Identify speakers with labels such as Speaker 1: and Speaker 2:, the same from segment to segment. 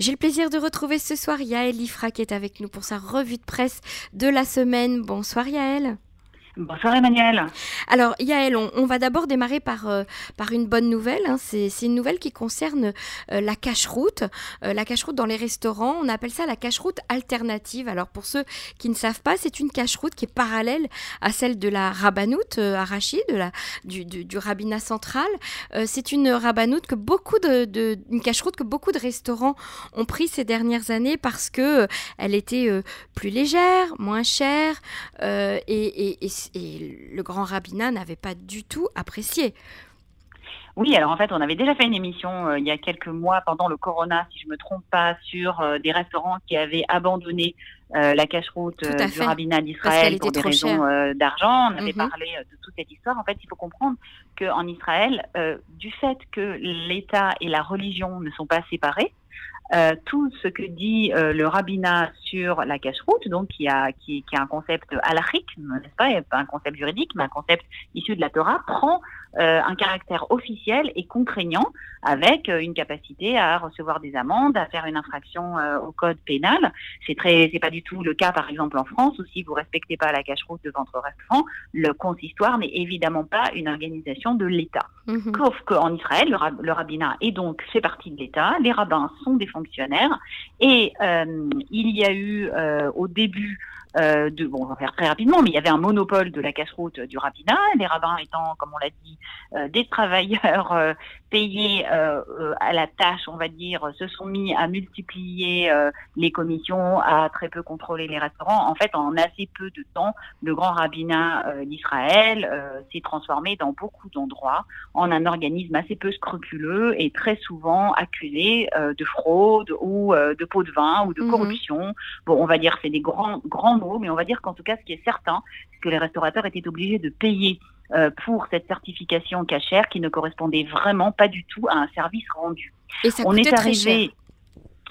Speaker 1: J'ai le plaisir de retrouver ce soir Yaël Ifra qui est avec nous pour sa revue de presse de la semaine. Bonsoir Yaël.
Speaker 2: Bonsoir Emmanuel.
Speaker 1: Alors Yael, on, va d'abord démarrer par, euh, par une bonne nouvelle. Hein. C'est une nouvelle qui concerne euh, la cache-route. Euh, la cache-route dans les restaurants, on appelle ça la cache-route alternative. Alors pour ceux qui ne savent pas, c'est une cache-route qui est parallèle à celle de la rabbanoute arachide, de la, du, du, rabbinat central. c'est une rabbanoute que beaucoup de, une cache-route que beaucoup de restaurants ont pris ces dernières années parce que elle était plus légère, moins chère et, et, et et le grand rabbinat n'avait pas du tout apprécié.
Speaker 2: Oui, alors en fait, on avait déjà fait une émission euh, il y a quelques mois pendant le corona, si je me trompe pas, sur euh, des restaurants qui avaient abandonné euh, la cache-route du rabbinat d'Israël pour des raisons d'argent. On avait mhm. parlé de toute cette histoire. En fait, il faut comprendre qu'en Israël, du fait que l'État et la religion ne sont pas séparés, euh, tout ce que dit euh, le rabbinat sur la cache-route, donc qui a qui, qui a un concept halachique, n'est-ce pas, pas un concept juridique, mais un concept issu de la Torah, prend euh, un caractère officiel et contraignant, avec une capacité à recevoir des amendes, à faire une infraction au code pénal. C'est très, c'est pas du tout le cas, par exemple, en France, où si vous respectez pas la cache-route de votre restaurant, le consistoire n'est évidemment pas une organisation de l'État. Mm-hmm. Sauf qu'en Israël, le, le rabbinat est donc fait partie de l'État, les rabbins sont des fonctionnaires. Et euh, il y a eu euh, au début euh, de, bon, on va faire très rapidement, mais il y avait un monopole de la casse-route du rabbinat, les rabbins étant, comme on l'a dit, euh, des travailleurs euh, payés à la tâche, on va dire, se sont mis à multiplier les commissions, à très peu contrôler les restaurants. En fait, en assez peu de temps, le grand rabbinat d'Israël s'est transformé dans beaucoup d'endroits en un organisme assez peu scrupuleux et très souvent accusé de fraude ou de pot de vin ou de mhm. corruption. Bon, on va dire c'est des grands grands mais on va dire qu'en tout cas, ce qui est certain, c'est que les restaurateurs étaient obligés de payer euh, pour cette certification cachère qui ne correspondait vraiment pas du tout à un service rendu.
Speaker 1: Et ça on est arrivé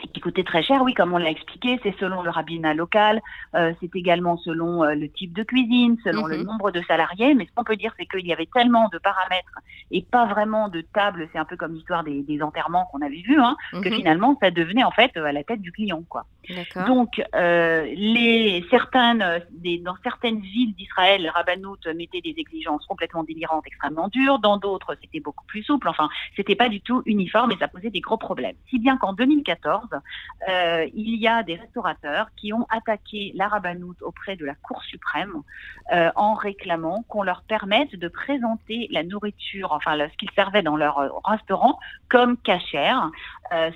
Speaker 2: qui coûtait très cher, oui, comme on l'a expliqué, c'est selon le rabbinat local, euh, c'est également selon euh, le type de cuisine, selon le mhm. nombre de salariés, mais ce qu'on peut dire, c'est qu'il y avait tellement de paramètres et pas vraiment de table, c'est un peu comme l'histoire des, enterrements qu'on avait vus, hein, que mhm. finalement, ça devenait en fait à la tête du client, quoi. Donc, euh, les, certaines, des, dans certaines villes d'Israël, les rabbanoutes mettaient des exigences complètement délirantes, extrêmement dures, dans d'autres, c'était beaucoup plus souple, enfin, c'était pas du tout uniforme et ça posait des gros problèmes. Si bien qu'en 2014, euh, il y a des restaurateurs qui ont attaqué la rabanoute auprès de la Cour suprême euh, en réclamant qu'on leur permette de présenter la nourriture, enfin ce qu'ils servaient dans leur euh, restaurant, comme cachère,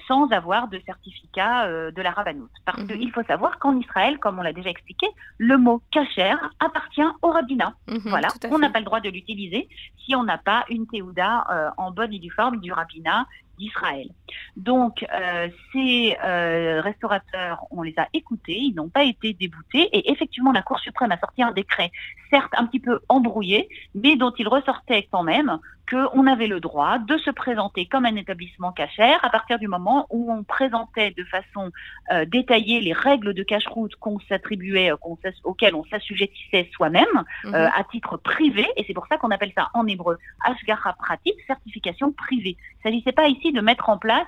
Speaker 2: sans avoir de certificat de la rabanoute. Parce mhm. qu'il faut savoir qu'en Israël, comme on l'a déjà expliqué, le mot cachère appartient au rabbinat. Mhm, voilà, on n'a pas le droit de l'utiliser si on n'a pas une théouda en bonne et due forme du rabbinat d'Israël. Donc, euh, ces euh, restaurateurs, on les a écoutés, ils n'ont pas été déboutés, et effectivement, la Cour suprême a sorti un décret, certes un petit peu embrouillé, mais dont il ressortait quand même qu'on avait le droit de se présenter comme un établissement cachère à partir du moment où on présentait de façon euh, détaillée les règles de cache-route qu'on s'attribuait, euh, auxquelles on s'assujettissait soi-même mhm. euh, à titre privé, et c'est pour ça qu'on appelle ça en hébreu Ashgaha Pratit, certification privée. Il ne s'agissait pas ici de mettre en place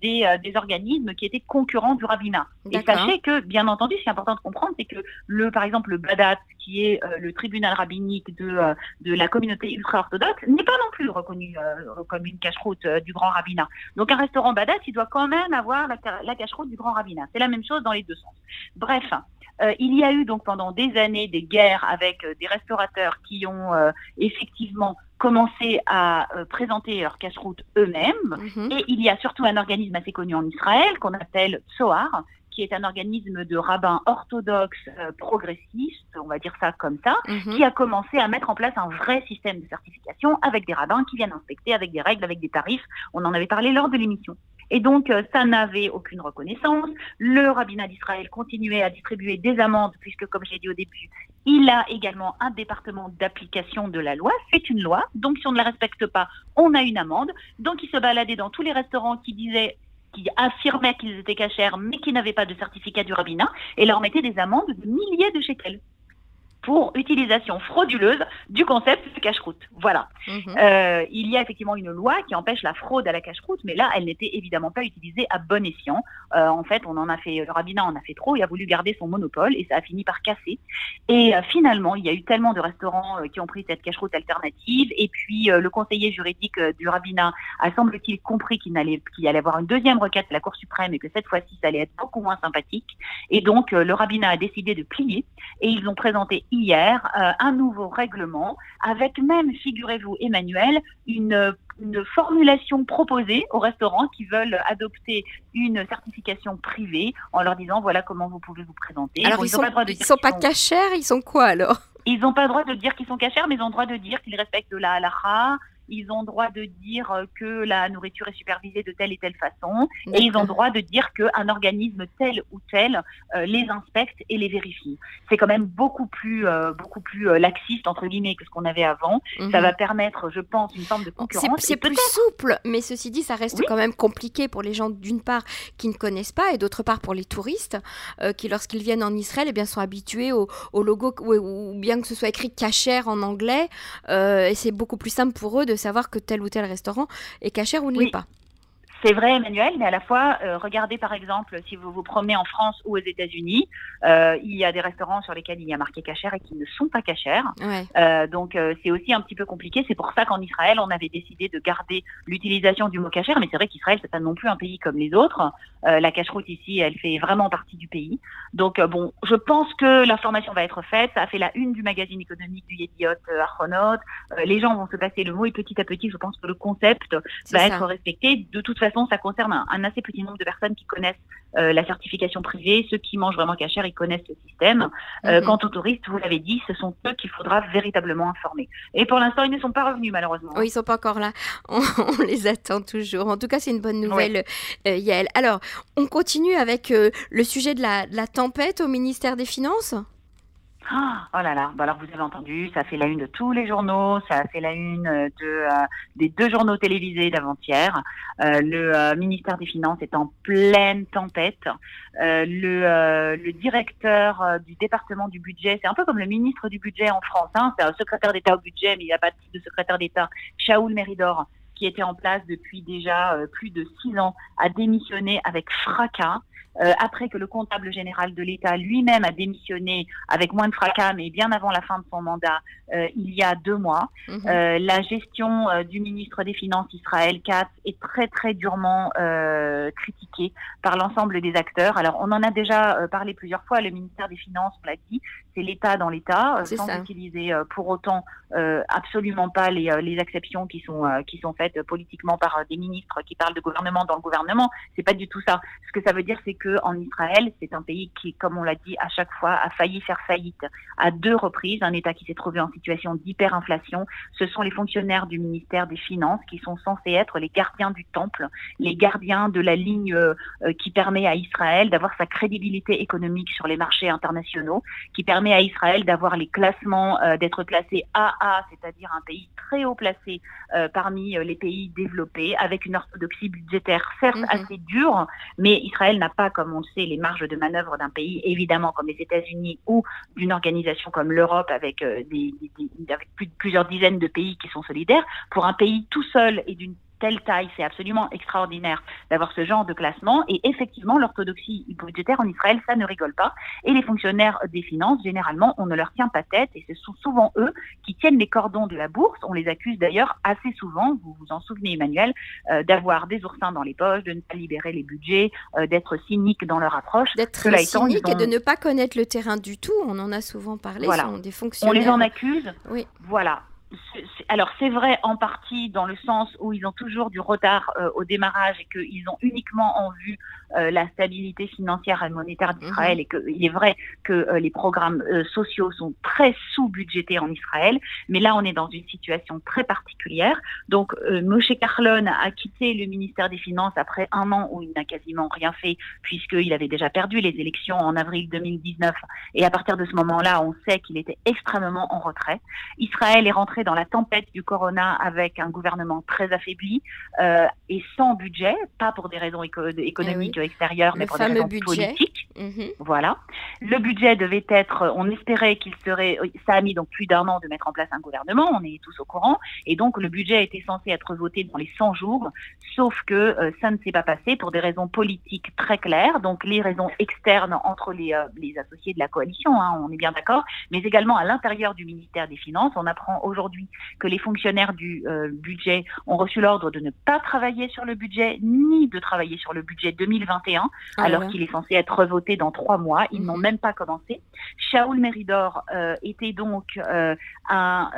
Speaker 2: des, des, organismes qui étaient concurrents du rabbinat. Et sachez que, bien entendu, ce qui est important de comprendre, c'est que le, par exemple, le Badat, qui est le tribunal rabbinique de, de la communauté ultra-orthodoxe, n'est pas non plus reconnu euh, comme une cache-route euh, du grand rabbinat. Donc un restaurant Badat, il doit quand même avoir la, la cache-route du grand rabbinat. C'est la même chose dans les deux sens. Bref, euh, il y a eu donc pendant des années des guerres avec des restaurateurs qui ont effectivement commencé à présenter leur cache-route eux-mêmes. Mhm. Et il y a surtout un organisme assez connu en Israël qu'on appelle Sohar, qui est un organisme de rabbins orthodoxes euh, progressistes, on va dire ça comme ça, mhm. qui a commencé à mettre en place un vrai système de certification avec des rabbins qui viennent inspecter avec des règles, avec des tarifs. On en avait parlé lors de l'émission. Et donc, euh, ça n'avait aucune reconnaissance. Le rabbinat d'Israël continuait à distribuer des amendes, puisque, comme j'ai dit au début, il a également un département d'application de la loi. C'est une loi. Donc, si on ne la respecte pas, on a une amende. Donc, il se baladait dans tous les restaurants qui disaient qui affirmaient qu'ils étaient cachers, mais qui n'avaient pas de certificat du rabbinat, et leur mettaient des amendes de milliers de shekels pour utilisation frauduleuse du concept de cache-route. Voilà. Mhm. Euh, il y a effectivement une loi qui empêche la fraude à la cache-route, mais là, elle n'était évidemment pas utilisée à bon escient. Euh, en fait, on en a fait, le rabbinat en a fait trop, il a voulu garder son monopole et ça a fini par casser. Et euh, finalement, il y a eu tellement de restaurants qui ont pris cette cache-route alternative, et puis le conseiller juridique du rabbinat a semble-t-il compris qu'il allait, qu'il allait avoir une deuxième requête à la Cour suprême et que cette fois-ci, ça allait être beaucoup moins sympathique. Et donc, le rabbinat a décidé de plier et ils ont présenté hier euh, un nouveau règlement avec même, figurez-vous, Emmanuel, une, formulation proposée aux restaurants qui veulent adopter une certification privée en leur disant voilà comment vous pouvez vous présenter.
Speaker 1: Alors ils, sont, pas, ils sont pas cachers, ils sont quoi alors?
Speaker 2: Ils n'ont pas le droit de dire qu'ils sont cachers, mais ils ont le droit de dire qu'ils respectent la halakha, ils ont droit de dire euh, que la nourriture est supervisée de telle et telle façon, et ils ont droit de dire qu'un organisme tel ou tel euh, les inspecte et les vérifie. C'est quand même beaucoup plus, euh, beaucoup plus laxiste, entre guillemets, que ce qu'on avait avant. Ça mhm. va permettre, je pense, une forme de concurrence.
Speaker 1: C'est plus souple, mais ceci dit, ça reste quand même compliqué pour les gens, d'une part, qui ne connaissent pas, et d'autre part, pour les touristes, qui, lorsqu'ils viennent en Israël, eh bien, sont habitués au, logo, ou, bien que ce soit écrit cachère en anglais, et c'est beaucoup plus simple pour eux de savoir que tel ou tel restaurant est cachère ou ne l'est pas.
Speaker 2: C'est vrai, Emmanuel, mais à la fois, euh, regardez par exemple, si vous vous promenez en France ou aux États-Unis, euh, il y a des restaurants sur lesquels il y a marqué cachère et qui ne sont pas cachères. Euh, donc c'est aussi un petit peu compliqué. C'est pour ça qu'en Israël, on avait décidé de garder l'utilisation du mot cachère. Mais c'est vrai qu'Israël, c'est pas non plus un pays comme les autres. la cache-route ici, elle fait vraiment partie du pays. Donc bon, je pense que l'information va être faite. Ça a fait la une du magazine économique du Yediot Archonaut. les gens vont se passer le mot et petit à petit, je pense que le concept va être respecté. De toute façon, ça concerne un, assez petit nombre de personnes qui connaissent euh, la certification privée. Ceux qui mangent vraiment cachère, ils connaissent le système. Euh, mhm. Quant aux touristes, vous l'avez dit, ce sont eux qu'il faudra véritablement informer. Et pour l'instant, ils ne sont pas revenus, malheureusement.
Speaker 1: Oui, ils ne sont pas encore là. On, les attend toujours. En tout cas, c'est une bonne nouvelle, euh, Yael. Alors, on continue avec le sujet de la tempête au ministère des Finances?
Speaker 2: Oh là là, bah alors vous avez entendu, ça fait la une de tous les journaux, ça a fait la une de, euh, des deux journaux télévisés d'avant-hier. Euh, le euh, ministère des Finances est en pleine tempête. le, le directeur du département du budget, c'est un peu comme le ministre du budget en France, hein, c'est un secrétaire d'État au budget, mais il n'y a pas de secrétaire d'État, Shaoul Meridor, qui était en place depuis déjà plus de six ans, a démissionné avec fracas. Euh, après que le comptable général de l'État lui-même a démissionné avec moins de fracas, mais bien avant la fin de son mandat, euh, il y a deux mois. Mhm. Euh, la gestion du ministre des Finances Israël Katz est très très durement critiquée par l'ensemble des acteurs. Alors on en a déjà parlé plusieurs fois. Le ministère des Finances, on l'a dit, c'est l'État dans l'État, sans utiliser pour autant absolument pas les, les exceptions qui sont qui sont faites politiquement par des ministres qui parlent de gouvernement dans le gouvernement. C'est pas du tout ça. Ce que ça veut dire, c'est que en Israël, c'est un pays qui, comme on l'a dit à chaque fois, a failli faire faillite à deux reprises, un État qui s'est trouvé en situation d'hyperinflation. Ce sont les fonctionnaires du ministère des Finances qui sont censés être les gardiens du temple, les gardiens de la ligne euh, qui permet à Israël d'avoir sa crédibilité économique sur les marchés internationaux, qui permet à Israël d'avoir les classements, euh, d'être classé AA, c'est-à-dire un pays très haut placé euh, parmi les pays développés, avec une orthodoxie budgétaire certes mm-hmm. assez dure, mais Israël n'a pas comme on le sait, les marges de manœuvre d'un pays, évidemment comme les États-Unis ou d'une organisation comme l'Europe avec, euh, des, avec plusieurs dizaines de pays qui sont solidaires, pour un pays tout seul et d'une telle taille, c'est absolument extraordinaire d'avoir ce genre de classement. Et effectivement, l'orthodoxie budgétaire en Israël, ça ne rigole pas. Et les fonctionnaires des finances, généralement, on ne leur tient pas tête. Et ce sont souvent eux qui tiennent les cordons de la bourse. On les accuse d'ailleurs assez souvent, vous vous en souvenez Emmanuel, euh, d'avoir des oursins dans les poches, de ne pas libérer les budgets, euh, d'être cyniques dans leur approche.
Speaker 1: D'être cyniques et de ne pas connaître le terrain du tout. On en a souvent parlé.
Speaker 2: Voilà.
Speaker 1: Sont des fonctionnaires.
Speaker 2: On les en accuse. Oui. Voilà alors c'est vrai en partie dans le sens où ils ont toujours du retard euh, au démarrage et qu'ils ont uniquement en vue la stabilité financière et monétaire d'Israël mhm. et qu'il est vrai que euh, les programmes sociaux sont très sous-budgétés en Israël, mais là on est dans une situation très particulière. Donc Moshe Carlon a quitté le ministère des Finances après un an où il n'a quasiment rien fait puisqu'il avait déjà perdu les élections en avril 2019 et à partir de ce moment-là on sait qu'il était extrêmement en retrait. Israël est rentré dans la tempête du corona avec un gouvernement très affaibli euh, et sans budget, pas pour des raisons économiques eh extérieures, mais pour des raisons politiques. Mhm. Voilà. Le budget devait être, on espérait qu'il serait, ça a mis donc plus d'un an de mettre en place un gouvernement, on est tous au courant, et donc le budget était censé être voté dans les 100 jours, sauf que euh, ça ne s'est pas passé pour des raisons politiques très claires, donc les raisons externes entre les, euh, les associés de la coalition, hein, on est bien d'accord, mais également à l'intérieur du ministère des Finances. On apprend aujourd'hui que les fonctionnaires du euh, budget ont reçu l'ordre de ne pas travailler sur le budget, ni de travailler sur le budget 2021, ah alors qu'il est censé être voté dans trois mois. Ils n'ont mhm. même pas commencé. Shaoul Meridor euh, était donc euh, un,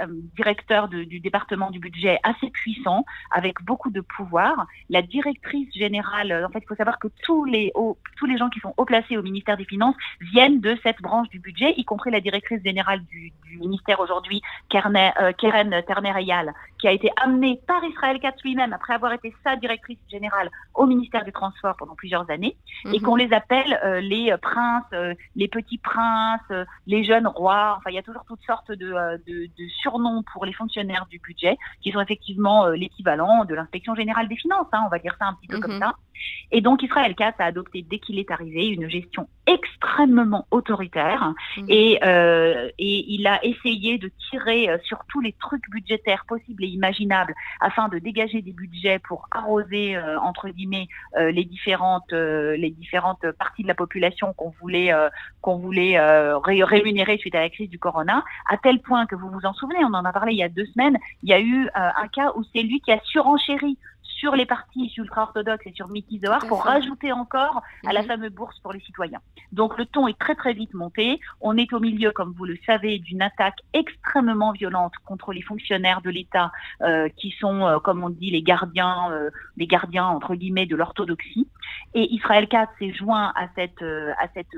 Speaker 2: euh, directeur du département du budget assez puissant, avec beaucoup de pouvoir. La directrice générale, en fait, il faut savoir que tous les, tous les gens qui sont haut placés au ministère des Finances viennent de cette branche du budget, y compris la directrice générale du, ministère aujourd'hui, Keren Terner-Eyal, qui a été amenée par Israël Katz lui-même, après avoir été sa directrice générale au ministère du Transport pendant plusieurs années, et mhm. qu'on les appelle euh, les euh, princes, euh, les petits princes, les jeunes rois. Enfin, il y a toujours toutes sortes de, surnoms pour les fonctionnaires du budget qui sont effectivement l'équivalent de l'inspection générale des finances. Hein, on va dire ça un petit peu comme mhm. ça. Et donc Israël Katz a adopté dès qu'il est arrivé une gestion extrêmement autoritaire mhm. et, et il a essayé de tirer sur tous les trucs budgétaires possibles et imaginables afin de dégager des budgets pour arroser entre guillemets les différentes les différentes partie de la population qu'on voulait, euh, qu'on voulait euh, rémunérer suite à la crise du corona, à tel point que vous vous en souvenez, on en a parlé il y a deux semaines, il y a eu euh, un cas où c'est lui qui a surenchéri sur les partis ultra-orthodoxes et sur Mickey Zohar pour rajouter encore à la mhm. fameuse bourse pour les citoyens. Donc le ton est très très vite monté. On est au milieu, comme vous le savez, d'une attaque extrêmement violente contre les fonctionnaires de l'État euh, qui sont, euh, comme on dit, les gardiens, euh, les gardiens entre guillemets de l'orthodoxie. Et Israël 4 s'est joint à cette, à cette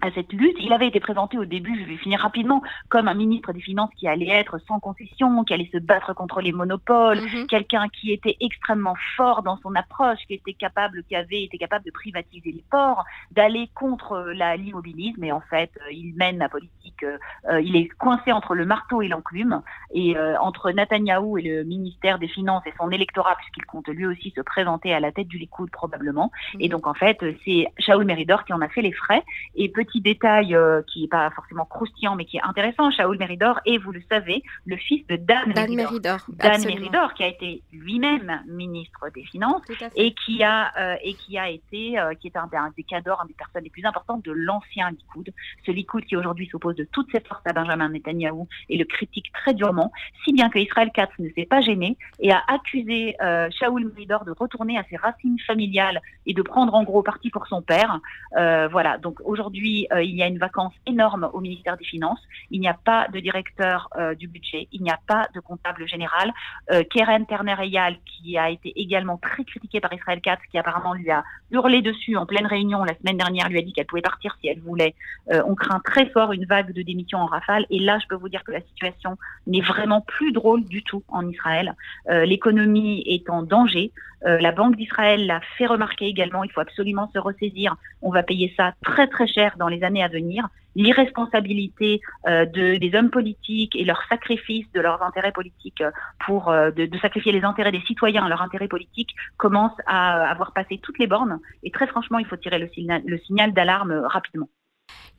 Speaker 2: à cette lutte. Il avait été présenté au début, je vais finir rapidement, comme un ministre des Finances qui allait être sans concession, qui allait se battre contre les monopoles, mhm. quelqu'un qui était extrêmement fort dans son approche, qui était capable, qui avait été capable de privatiser les ports, d'aller contre l'immobilisme. Et en fait, euh, il mène la politique, euh, euh, il est coincé entre le marteau et l'enclume, et entre Netanyahou et le ministère des Finances et son électorat, puisqu'il compte lui aussi se présenter à la tête du Likoud probablement. Et mhm. donc en fait, c'est Shaul Meridor qui en a fait les frais. Et petit petit détail euh, qui n'est pas forcément croustillant, mais qui est intéressant, Shaoul Meridor est, vous le savez, le fils de Dan,
Speaker 1: Dan Meridor.
Speaker 2: Dan Meridor, qui a été lui-même ministre des Finances et qui a euh, et qui a été, euh, qui est un, des cadors, un des personnes les plus importantes de l'ancien Likoud, ce Likoud qui aujourd'hui s'oppose de toutes ses forces à Benjamin Netanyahou et le critique très durement, si bien que Israël Katz ne s'est pas gêné et a accusé Shaoul Meridor de retourner à ses racines familiales et de prendre en gros parti pour son père. voilà, donc aujourd'hui euh, il y a une vacance énorme au ministère des Finances. Il n'y a pas de directeur euh, du budget, il n'y a pas de comptable général. Euh, Keren Terner-Eyal, qui a été également très critiquée par Israël Katz, qui apparemment lui a hurlé dessus en pleine réunion la semaine dernière, lui a dit qu'elle pouvait partir si elle voulait. on craint très fort une vague de démission en rafale. Et là, je peux vous dire que la situation n'est vraiment plus drôle du tout en Israël. L'économie est en danger. la Banque d'Israël l'a fait remarquer également. Il faut absolument se ressaisir. On va payer ça très très cher dans les années à venir, l'irresponsabilité euh, de, des hommes politiques et leur sacrifice de leurs intérêts politiques euh, pour euh, de, sacrifier les intérêts des citoyens à leurs intérêts politiques commence à avoir passé toutes les bornes. Et très franchement, il faut tirer le signal d'alarme rapidement.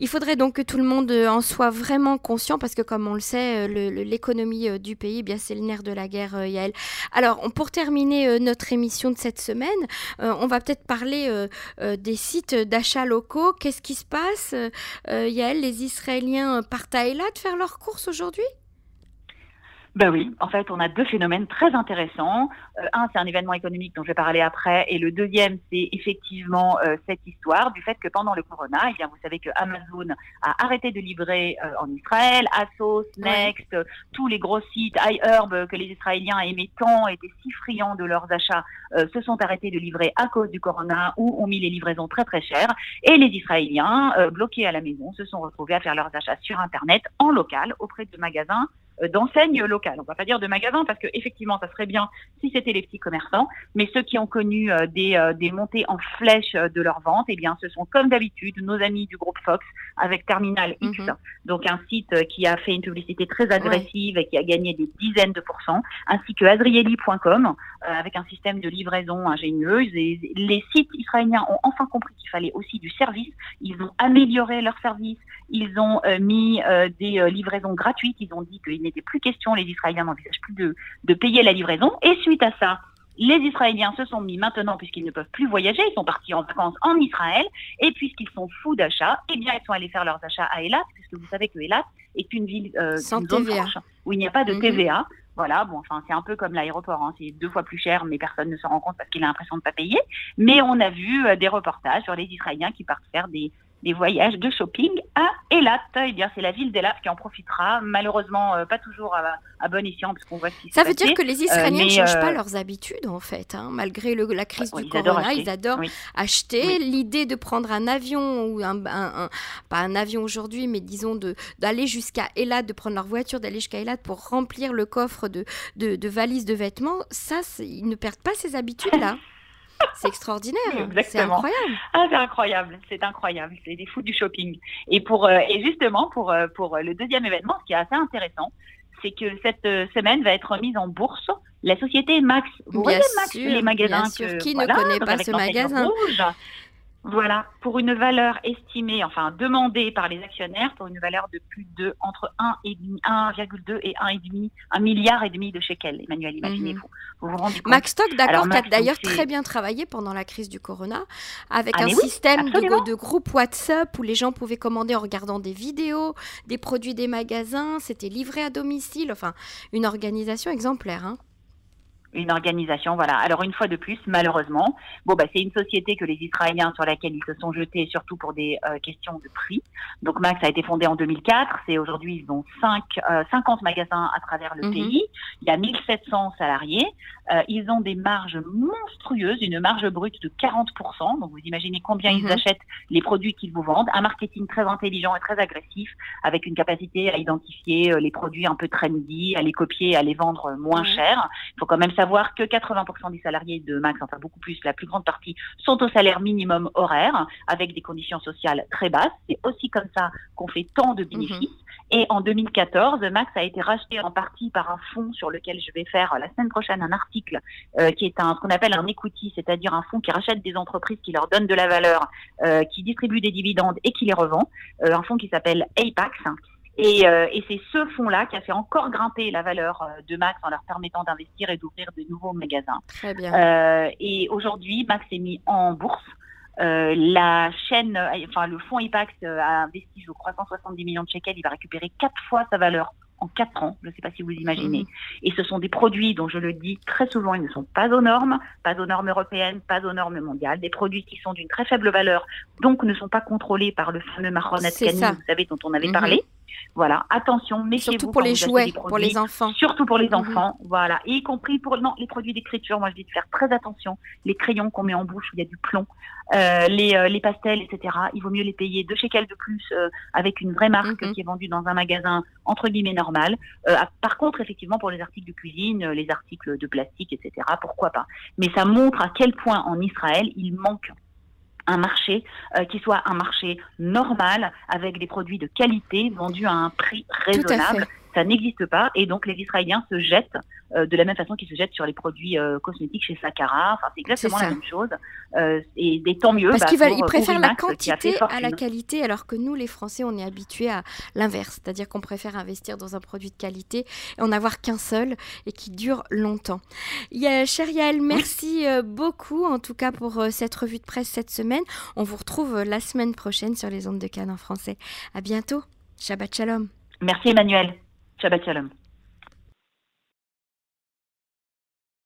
Speaker 1: Il faudrait donc que tout le monde euh, en soit vraiment conscient parce que comme on le sait, euh, l'économie euh, du pays, eh c'est le nerf de la guerre, Yael. Alors, pour terminer notre émission de cette semaine, on va peut-être parler des sites d'achat locaux. Qu'est-ce qui se passe, Yael? Les Israéliens partent à Eilat faire leurs courses aujourd'hui?
Speaker 2: Ben oui, en fait, on a deux phénomènes très intéressants. Euh, un, c'est un événement économique dont je vais parler après, et le deuxième, c'est effectivement euh, cette histoire du fait que pendant le corona, eh bien, vous savez que Amazon a arrêté de livrer euh, en Israël, Asos, Next, tous les gros sites, iHerb que les Israéliens aimaient tant, étaient si friands de leurs achats, se sont arrêtés de livrer à cause du corona ou ont mis les livraisons très très chères. Et les Israéliens, bloqués à la maison, se sont retrouvés à faire leurs achats sur Internet en local auprès de magasins d'enseignes locales. On va pas dire de magasins parce que effectivement, ça serait bien si c'était les petits commerçants, mais ceux qui ont connu des, des montées en flèche de leur vente, eh bien, ce sont comme d'habitude nos amis du groupe Fox avec Terminal X, mhm. donc un site qui a fait une publicité très agressive et qui a gagné des dizaines de pourcents, ainsi que Azrieli.com avec un système de livraison ingénieuse. Et les sites israéliens ont enfin compris qu'il fallait aussi du service. Ils ont amélioré leur service. Ils ont euh, mis euh, des euh, livraisons gratuites. Ils ont dit qu'il n'était plus question, les Israéliens n'envisagent plus de, de payer la livraison. Et suite à ça, les Israéliens se sont mis maintenant, puisqu'ils ne peuvent plus voyager, ils sont partis en vacances en Israël, et puisqu'ils sont fous d'achats, eh bien, ils sont allés faire leurs achats à Elat, puisque vous savez que Elat est une ville euh,
Speaker 1: Sans TVA.
Speaker 2: où il n'y a pas de mhm. TVA. Voilà, bon, enfin, c'est un peu comme l'aéroport, hein. c'est deux fois plus cher, mais personne ne se rend compte parce qu'il a l'impression de ne pas payer. Mais on a vu euh, des reportages sur les Israéliens qui partent faire des, des voyages de shopping à Elat. Eh bien, c'est la ville d'Elat qui en profitera. Malheureusement, euh, pas toujours à, bon escient, parce qu'on voit ce qui
Speaker 1: Ça veut dire que les Israéliens ne changent pas leurs habitudes, en fait. Hein. Malgré le, la crise du corona, ils adorent acheter. L'idée de prendre un avion, ou un, pas un avion aujourd'hui, mais disons d'aller jusqu'à Elat, de prendre leur voiture, d'aller jusqu'à Elat pour remplir le coffre de, de, de valises de vêtements, ça, ils ne perdent pas ces habitudes-là. C'est extraordinaire. C'est incroyable.
Speaker 2: Ah, c'est incroyable. C'est incroyable. C'est des fous du shopping. Et pour euh, et justement pour euh, pour le deuxième événement, ce qui est assez intéressant, c'est que cette euh, semaine va être mise en bourse la société Max.
Speaker 1: Vous bien voyez Max, les magasins bien Qui ne connaît pas ce magasin
Speaker 2: voilà, pour une valeur estimée, enfin demandée par les actionnaires, pour une valeur de plus de entre 1,2 et 1,5 1 milliard et demi de shekels. Emmanuel, imaginez-vous.
Speaker 1: Vous vous rendez compte Max Stock, d'accord, qui a d'ailleurs très bien travaillé pendant la crise du corona, avec ah, un système de, de, groupe WhatsApp où les gens pouvaient commander en regardant des vidéos, des produits des magasins, c'était livré à domicile, enfin une organisation exemplaire. Hein
Speaker 2: une organisation, voilà. Alors une fois de plus, malheureusement, bon bah c'est une société que les Israéliens sur laquelle ils se sont jetés, surtout pour des euh, questions de prix. Donc Max a été fondé en 2004. C'est aujourd'hui ils ont 5, 50 euh, magasins à travers le mhm. pays. Il y a 1700 salariés. Euh, ils ont des marges monstrueuses, une marge brute de 40%. Donc vous imaginez combien ils mhm. achètent les produits qu'ils vous vendent. Un marketing très intelligent et très agressif, avec une capacité à identifier les produits un peu trendy, à les copier, à les vendre moins cher. Il faut quand même savoir que 80% des salariés de Max, enfin beaucoup plus, la plus grande partie, sont au salaire minimum horaire, avec des conditions sociales très basses. C'est aussi comme ça qu'on fait tant de bénéfices. Mhm. Et en 2014, Max a été racheté en partie par un fonds sur lequel je vais faire la semaine prochaine un article euh, qui est un, ce qu'on appelle un equity, c'est-à-dire un fonds qui rachète des entreprises qui leur donnent de la valeur, euh, qui distribue des dividendes et qui les revend. Euh, un fonds qui s'appelle Apax. Et, euh, et c'est ce fonds-là qui a fait encore grimper la valeur euh, de Max en leur permettant d'investir et d'ouvrir de nouveaux magasins.
Speaker 1: Très bien.
Speaker 2: Euh, et aujourd'hui, Max est mis en bourse. Euh, la chaîne, enfin le fonds IPAX a investi, je crois, 170 millions de shekels. Il va récupérer quatre fois sa valeur en quatre ans. Je ne sais pas si vous imaginez. Mmh. Et ce sont des produits dont je le dis très souvent, ils ne sont pas aux normes, pas aux normes européennes, pas aux normes mondiales. Des produits qui sont d'une très faible valeur, donc ne sont pas contrôlés par le fameux Mahron vous savez, dont on avait mmh. parlé. Voilà, attention, méfiez-vous.
Speaker 1: Surtout pour les jouets, pour les enfants.
Speaker 2: Surtout pour les mhm. enfants, voilà. Et y compris pour non, les produits d'écriture, moi je dis de faire très attention. Les crayons qu'on met en bouche où il y a du plomb, euh, les, euh, les, pastels, etc. Il vaut mieux les payer deux shekels de plus euh, avec une vraie marque mhm. qui est vendue dans un magasin entre guillemets normal. par contre, effectivement, pour les articles de cuisine, les articles de plastique, etc. Pourquoi pas Mais ça montre à quel point en Israël il manque un marché euh, qui soit un marché normal avec des produits de qualité vendus à un prix raisonnable. Ça n'existe pas et donc les Israéliens se jettent euh, de la même façon qu'ils se jettent sur les produits euh, cosmétiques chez Sakara. Enfin, c'est exactement la même chose. Euh, et tant mieux.
Speaker 1: Parce bah, qu'ils préfèrent la quantité à la qualité, alors que nous, les Français, on est habitués à l'inverse. C'est-à-dire qu'on préfère investir dans un produit de qualité et en avoir qu'un seul et qui dure longtemps. Chériel, merci beaucoup en tout cas pour cette revue de presse cette semaine. On vous retrouve la semaine prochaine sur les ondes de Cannes en français. À bientôt. Shabbat Shalom.
Speaker 2: Merci Emmanuel. Shabbat Shalom.